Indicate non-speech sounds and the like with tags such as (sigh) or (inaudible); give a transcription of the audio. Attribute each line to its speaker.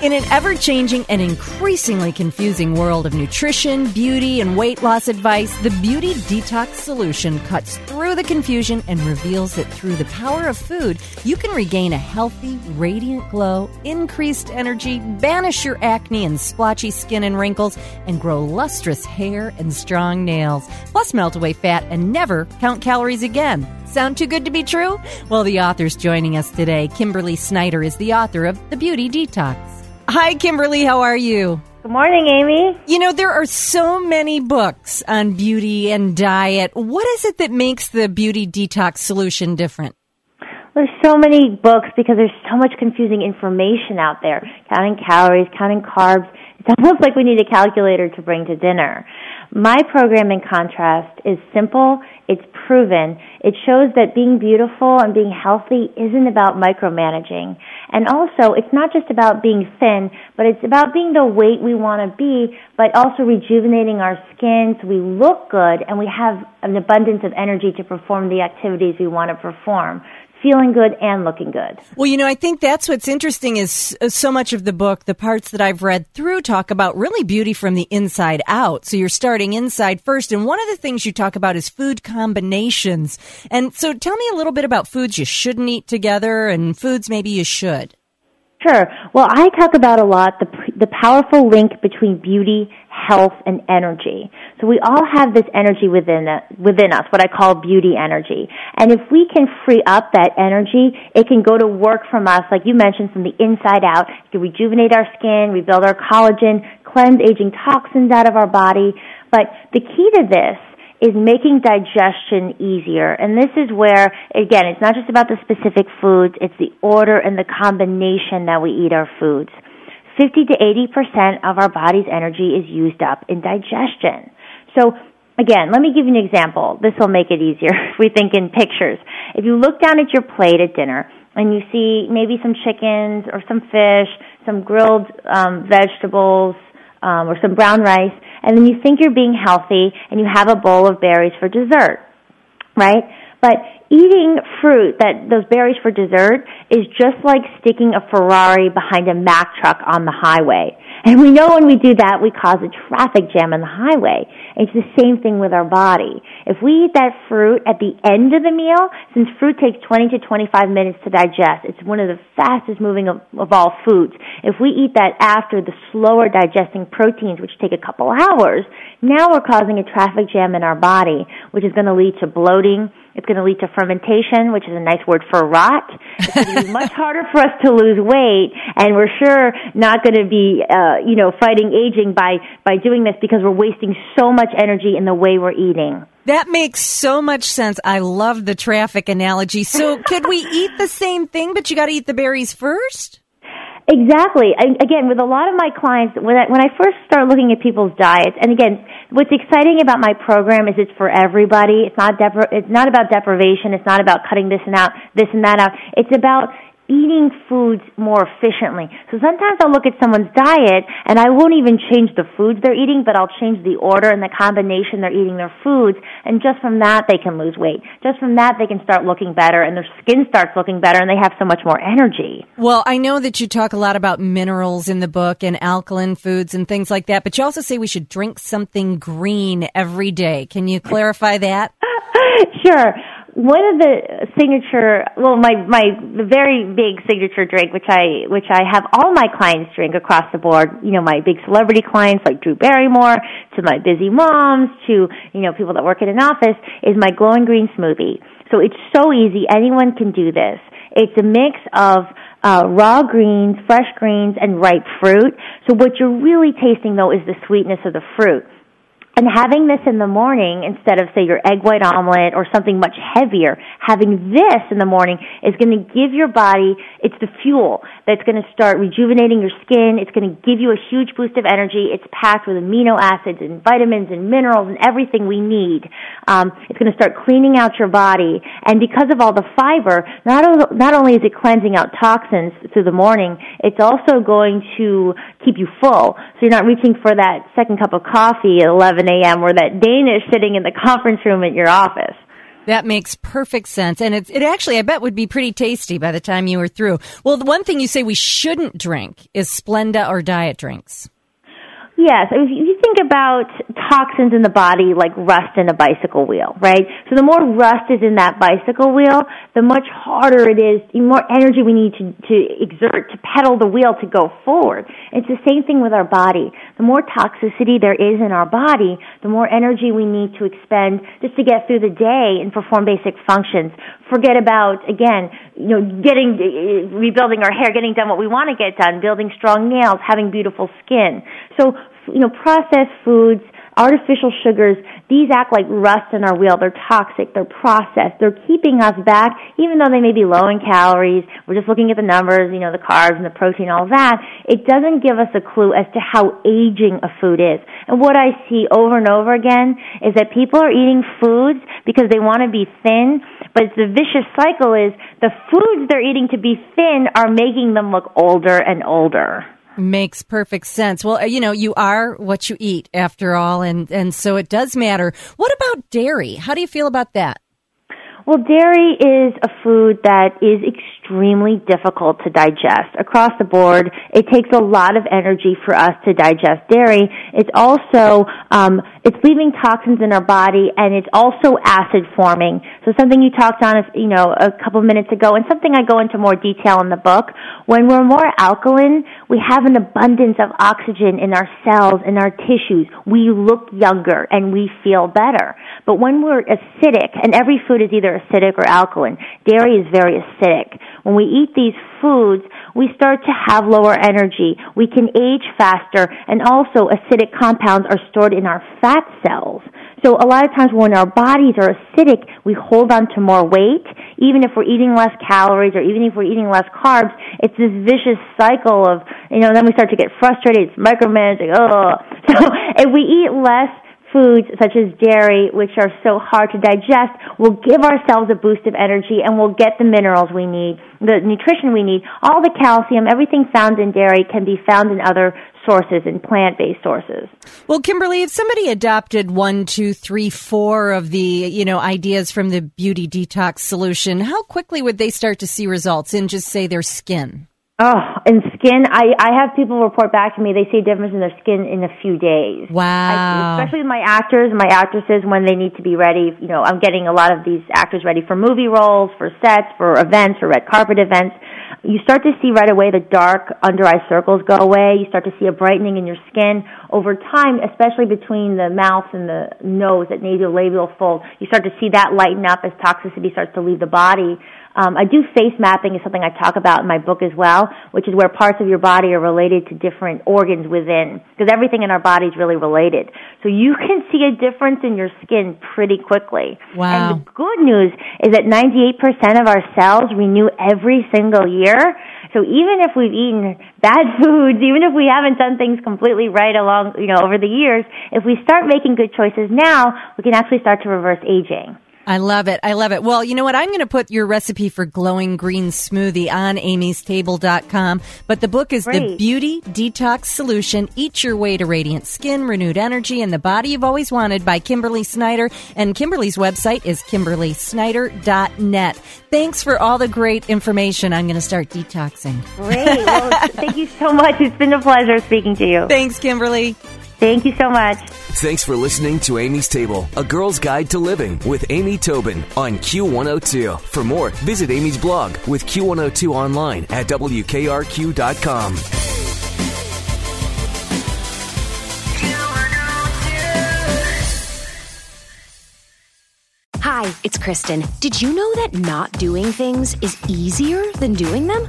Speaker 1: In an ever changing and increasingly confusing world of nutrition, beauty, and weight loss advice, the Beauty Detox Solution cuts through the confusion and reveals that through the power of food, you can regain a healthy, radiant glow, increased energy, banish your acne and splotchy skin and wrinkles, and grow lustrous hair and strong nails. Plus, melt away fat and never count calories again. Sound too good to be true? Well, the author's joining us today. Kimberly Snyder is the author of The Beauty Detox. Hi, Kimberly. How are you?
Speaker 2: Good morning, Amy.
Speaker 1: You know, there are so many books on beauty and diet. What is it that makes the beauty detox solution different?
Speaker 2: There's so many books because there's so much confusing information out there. Counting calories, counting carbs. It's almost like we need a calculator to bring to dinner. My program, in contrast, is simple, it's proven, it shows that being beautiful and being healthy isn't about micromanaging. And also, it's not just about being thin, but it's about being the weight we want to be, but also rejuvenating our skin so we look good and we have an abundance of energy to perform the activities we want to perform feeling good and looking good.
Speaker 1: Well, you know, I think that's what's interesting is uh, so much of the book, the parts that I've read through talk about really beauty from the inside out. So you're starting inside first. And one of the things you talk about is food combinations. And so tell me a little bit about foods you shouldn't eat together and foods maybe you should.
Speaker 2: Sure. Well, I talk about a lot the the powerful link between beauty, health, and energy. So we all have this energy within within us, what I call beauty energy. And if we can free up that energy, it can go to work from us, like you mentioned, from the inside out. Can rejuvenate our skin, rebuild our collagen, cleanse aging toxins out of our body. But the key to this is making digestion easier. And this is where, again, it's not just about the specific foods, it's the order and the combination that we eat our foods. 50 to 80% of our body's energy is used up in digestion. So, again, let me give you an example. This will make it easier if (laughs) we think in pictures. If you look down at your plate at dinner and you see maybe some chickens or some fish, some grilled um, vegetables, um, or some brown rice, and then you think you're being healthy and you have a bowl of berries for dessert, right? But eating fruit that those berries for dessert is just like sticking a Ferrari behind a Mack truck on the highway. And we know when we do that, we cause a traffic jam on the highway. It's the same thing with our body. If we eat that fruit at the end of the meal, since fruit takes 20 to 25 minutes to digest, it's one of the fastest moving of, of all foods. If we eat that after the slower digesting proteins, which take a couple hours, now we're causing a traffic jam in our body, which is going to lead to bloating, it's going to lead to fermentation, which is a nice word for rot. It's going to be much harder for us to lose weight, and we're sure not going to be, uh, you know, fighting aging by by doing this because we're wasting so much energy in the way we're eating.
Speaker 1: That makes so much sense. I love the traffic analogy. So, could we eat the same thing, but you got to eat the berries first?
Speaker 2: Exactly. I, again, with a lot of my clients, when I, when I first start looking at people's diets, and again, what's exciting about my program is it's for everybody. It's not depri- it's not about deprivation. It's not about cutting this and out, this and that out. It's about eating foods more efficiently. So sometimes I'll look at someone's diet and I won't even change the foods they're eating, but I'll change the order and the combination they're eating their foods. And just from that, they can lose weight. Just from that, they can start looking better and their skin starts looking better and they have so much more energy.
Speaker 1: Well, I know that you talk a lot about minerals in the book and alkaline foods and things like that, but you also say we should drink something green every day. Can you clarify that? (laughs)
Speaker 2: sure one of the signature well my my the very big signature drink which i which i have all my clients drink across the board you know my big celebrity clients like drew barrymore to my busy moms to you know people that work in an office is my glowing green smoothie so it's so easy anyone can do this it's a mix of uh, raw greens, fresh greens, and ripe fruit. So what you're really tasting though is the sweetness of the fruit. And having this in the morning instead of say your egg white omelet or something much heavier, having this in the morning is going to give your body, it's the fuel that's going to start rejuvenating your skin. It's going to give you a huge boost of energy. It's packed with amino acids and vitamins and minerals and everything we need. Um, it's going to start cleaning out your body. And because of all the fiber, not, o- not only is it cleansing out toxins through the morning, it's also going to keep you full. So you're not reaching for that second cup of coffee at 11 a.m. or that Danish sitting in the conference room at your office.
Speaker 1: That makes perfect sense. And it, it actually, I bet, would be pretty tasty by the time you were through. Well, the one thing you say we shouldn't drink is Splenda or diet drinks.
Speaker 2: Yes, if you think about toxins in the body like rust in a bicycle wheel, right? So the more rust is in that bicycle wheel, the much harder it is, the more energy we need to, to exert to pedal the wheel to go forward. It's the same thing with our body. The more toxicity there is in our body, the more energy we need to expend just to get through the day and perform basic functions. Forget about, again, you know, getting, rebuilding our hair, getting done what we want to get done, building strong nails, having beautiful skin. So you know, processed foods, artificial sugars, these act like rust in our wheel. They're toxic. They're processed. They're keeping us back, even though they may be low in calories. We're just looking at the numbers, you know, the carbs and the protein, all that. It doesn't give us a clue as to how aging a food is. And what I see over and over again is that people are eating foods because they want to be thin, but the vicious cycle is the foods they're eating to be thin are making them look older and older.
Speaker 1: Makes perfect sense. Well, uh, you know, you are what you eat after all, and, and so it does matter. What about dairy? How do you feel about that?
Speaker 2: Well, dairy is a food that is extremely difficult to digest. Across the board, it takes a lot of energy for us to digest dairy. It's also, um, it's leaving toxins in our body and it's also acid forming. So something you talked on, you know, a couple minutes ago and something I go into more detail in the book. When we're more alkaline, we have an abundance of oxygen in our cells, in our tissues. We look younger and we feel better. But when we're acidic, and every food is either acidic or alkaline, dairy is very acidic. When we eat these foods, we start to have lower energy. We can age faster, and also acidic compounds are stored in our fat cells. So a lot of times when our bodies are acidic, we hold on to more weight, even if we're eating less calories or even if we're eating less carbs. It's this vicious cycle of, you know, then we start to get frustrated. It's micromanaging. Oh, (laughs) so if we eat less foods such as dairy, which are so hard to digest, will give ourselves a boost of energy and we'll get the minerals we need, the nutrition we need. All the calcium, everything found in dairy can be found in other sources and plant-based sources.
Speaker 1: Well, Kimberly, if somebody adopted one, two, three, four of the, you know, ideas from the beauty detox solution, how quickly would they start to see results in just say their skin?
Speaker 2: Oh, and skin. I I have people report back to me. They see a difference in their skin in a few days.
Speaker 1: Wow.
Speaker 2: I, especially my actors, my actresses, when they need to be ready. You know, I'm getting a lot of these actors ready for movie roles, for sets, for events, for red carpet events. You start to see right away the dark under eye circles go away. You start to see a brightening in your skin over time, especially between the mouth and the nose, that nasolabial fold. You start to see that lighten up as toxicity starts to leave the body. Um, I do face mapping is something I talk about in my book as well, which is where parts of your body are related to different organs within, because everything in our body is really related. So you can (laughs) see a difference in your skin pretty quickly.
Speaker 1: Wow.
Speaker 2: And the good news is that 98% of our cells renew every single year. So even if we've eaten bad (laughs) foods, even if we haven't done things completely right along, you know, over the years, if we start making good choices now, we can actually start to reverse aging.
Speaker 1: I love it. I love it. Well, you know what? I'm going to put your recipe for glowing green smoothie on amystable.com. But the book is
Speaker 2: Great.
Speaker 1: The Beauty Detox Solution. Eat your way to radiant skin, renewed energy, and the body you've always wanted by Kimberly Snyder. And Kimberly's website is kimberlysnyder.net. Thanks for all the great information. I'm going to start detoxing.
Speaker 2: Great. Well, (laughs) thank you so much. It's been a pleasure speaking to you.
Speaker 1: Thanks, Kimberly.
Speaker 2: Thank you so much.
Speaker 3: Thanks for listening to Amy's Table, a girl's guide to living with Amy Tobin on Q102. For more, visit Amy's blog with Q102 online at WKRQ.com.
Speaker 4: Hi, it's Kristen. Did you know that not doing things is easier than doing them?